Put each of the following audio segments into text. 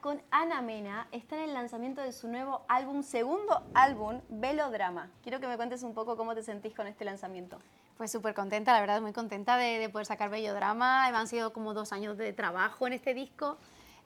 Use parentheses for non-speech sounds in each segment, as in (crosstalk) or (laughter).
con Ana Mena. Está en el lanzamiento de su nuevo álbum, segundo álbum, Velodrama. Quiero que me cuentes un poco cómo te sentís con este lanzamiento. Pues súper contenta, la verdad, muy contenta de, de poder sacar Bellodrama. Han sido como dos años de trabajo en este disco.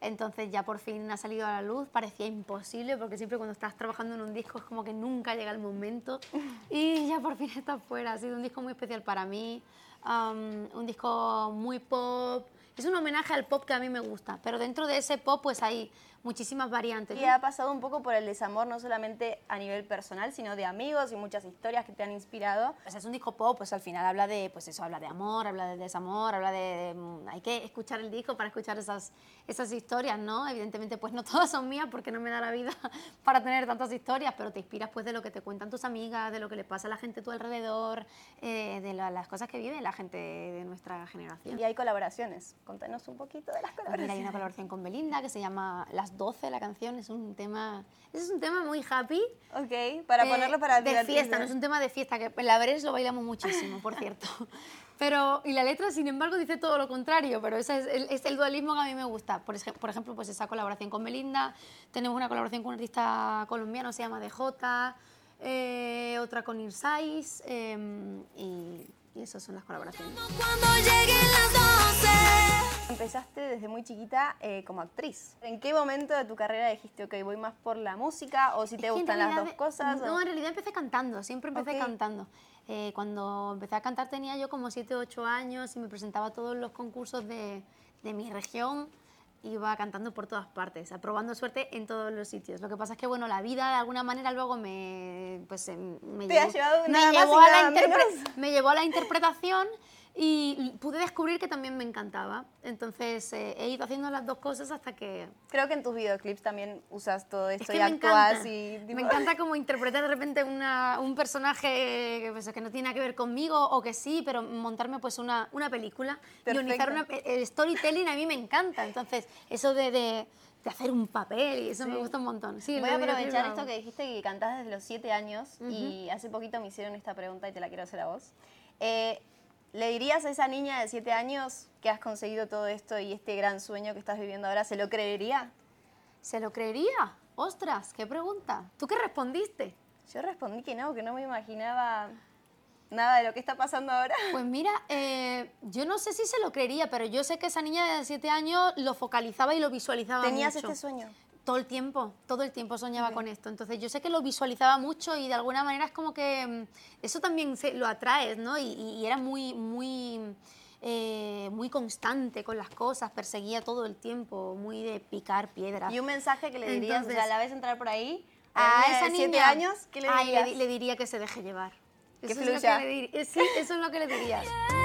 Entonces ya por fin ha salido a la luz, parecía imposible porque siempre cuando estás trabajando en un disco es como que nunca llega el momento (laughs) y ya por fin está fuera. Ha sido un disco muy especial para mí, um, un disco muy pop, es un homenaje al pop que a mí me gusta, pero dentro de ese pop pues hay muchísimas variantes. Y ha pasado un poco por el desamor, no solamente a nivel personal, sino de amigos y muchas historias que te han inspirado. Es un disco pop, pues al final habla de, pues eso, habla de amor, habla de desamor, habla de, mm, hay que escuchar el disco para escuchar esas, esas historias, ¿no? Evidentemente, pues no (laughs) todas son mías porque no me da la vida (laughs) para tener tantas historias, pero te inspiras pues de lo que te cuentan tus amigas, de lo que le pasa a la gente a tu alrededor, eh, de las cosas que vive la gente de nuestra generación. Y hay colaboraciones. Contanos un poquito de las colaboraciones. Pues hay una colaboración con Belinda que se llama Las 12, la canción. Es un tema, es un tema muy happy. Ok, para eh, ponerlo para De fiesta, no es un tema de fiesta, que en la Veres lo bailamos muchísimo, por (laughs) cierto. Pero, y la letra, sin embargo, dice todo lo contrario, pero ese es el, es el dualismo que a mí me gusta. Por, ej por, ejemplo, pues esa colaboración con Belinda, tenemos una colaboración con un artista colombiano, se llama DJ, eh, otra con Irsais, eh, y, y esas son las colaboraciones. Cuando lleguen las 12 Empezaste desde muy chiquita eh, como actriz. ¿En qué momento de tu carrera dijiste, ok, voy más por la música o si te gustan las dos cosas? No, en realidad empecé cantando, siempre empecé cantando. Eh, cuando empecé a cantar tenía yo como 7 o 8 años y me presentaba a todos los concursos de, de mi región iba cantando por todas partes, aprobando suerte en todos los sitios. Lo que pasa es que, bueno, la vida de alguna manera luego me, pues, em, me, llevó, me, llevó a la me llevó a la interpretación y pude descubrir que también me encantaba. Entonces eh, he ido haciendo las dos cosas hasta que... Creo que en tus videoclips también usas todo esto y actúas y... Me encanta como interpretar de repente una, un personaje que, pues, que no tiene nada que ver conmigo o que sí, pero montarme pues una, una película, guionizar una, el storytelling a mí me encanta. Entonces eso de, de de hacer un papel y eso me gusta un montón. Sí, Voy a aprovechar esto que dijiste que cantás desde los siete años y hace poquito me hicieron esta pregunta y te la quiero hacer a vos. Eh, ¿Le dirías a esa niña de 7 años que has conseguido todo esto y este gran sueño que estás viviendo ahora, ¿se lo creería? ¿Se lo creería? Ostras, qué pregunta. ¿Tú qué respondiste? Yo respondí que no, que no me imaginaba nada de lo que está pasando ahora. (laughs) Pues mira, eh, yo no sé si se lo creería, pero yo sé que esa niña de 7 años lo focalizaba y lo visualizaba ¿Tenías este sueño? Todo el tiempo, todo el tiempo soñaba con esto. Entonces yo sé que lo visualizaba mucho y de alguna manera es como que mm, eso también se, lo atraes, ¿no? Y, era muy, muy, eh, muy constante con las cosas, perseguía todo el tiempo, muy de picar piedras. ¿Y un mensaje que le dirías, a la vez entrar por ahí? A, esa niña años, ¿qué le dirías? le, diría que se deje llevar. Que eso, es lo que le eh, sí, eso es lo que le dirías. (laughs)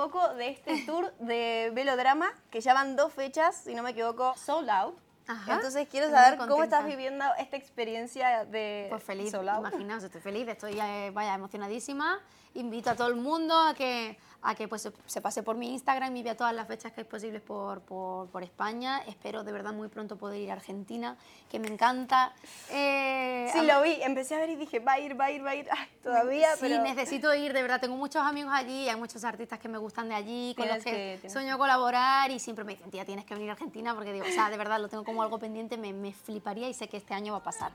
poco de este (laughs) tour de Velodrama, que ya van dos fechas, si no me equivoco, sold out. Entonces quiero saber cómo estás viviendo esta experiencia de pues feliz, Imaginaos, estoy feliz, estoy eh, vaya emocionadísima. Invito a todo el mundo a que a que pues, se pase por mi Instagram y vea todas las fechas que hay posibles por, por, por, España. Espero de verdad muy pronto poder ir a Argentina, que me encanta. Eh, sí, lo vi, empecé a ver y dije, va a ir, va a ir, va a ir, todavía, sí, necesito ir, de verdad, tengo muchos amigos allí, hay muchos artistas que me gustan de allí, con los que, sueño colaborar y siempre me dicen, tía, tienes que venir a Argentina porque digo, o sea, de verdad lo tengo como algo pendiente, me, me fliparía y sé que este año va a pasar.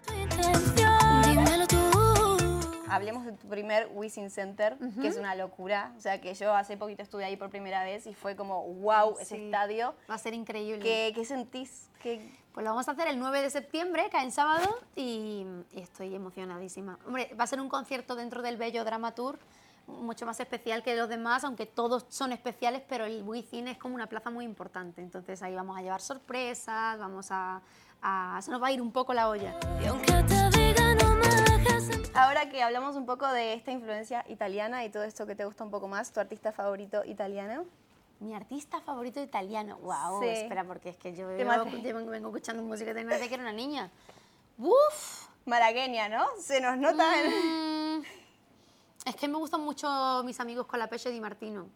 Hablemos de tu primer Wisin Center, que es una locura. O sea, que yo hace poquito estuve ahí por primera vez y fue como, wow, ese estadio. Va a ser increíble. ¿Qué, qué sentís? Pues lo vamos a hacer el 9 de septiembre, cae en sábado, y, estoy emocionadísima. Hombre, va a ser un concierto dentro del Bello Drama Tour, mucho más especial que los demás, aunque todos son especiales, pero el Wisin es como una plaza muy importante. Entonces ahí vamos a llevar sorpresas, vamos a... a se nos va a ir un poco la olla. Ahora que hablamos un poco de esta influencia italiana y todo esto que te gusta un poco más, ¿tu artista favorito italiano? Mi artista favorito italiano. Wow, espera, porque es que yo, vengo, escuchando música desde que era una niña. ¡Uf! Malagueña, ¿no? Se nos nota. Mm, es que me gustan mucho mis amigos con la Peche Di Martino.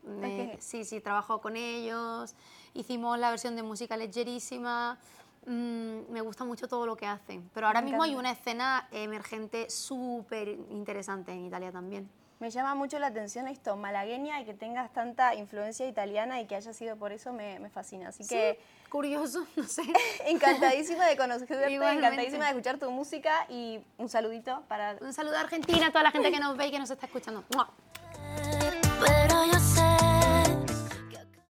sí, sí, trabajo con ellos. Hicimos la versión de música legerísima. Mm, me gusta mucho todo lo que hacen. Pero ahora mismo hay una escena emergente súper interesante en Italia también. Me llama mucho la atención esto, malagueña y que tengas tanta influencia italiana y que haya sido por eso me, me fascina. Así que. Curioso, (laughs) no sé. (laughs) encantadísima de conocerte, encantadísima de escuchar tu música y un saludito para. Un saludo a Argentina, a toda la gente que nos ve y que nos está escuchando.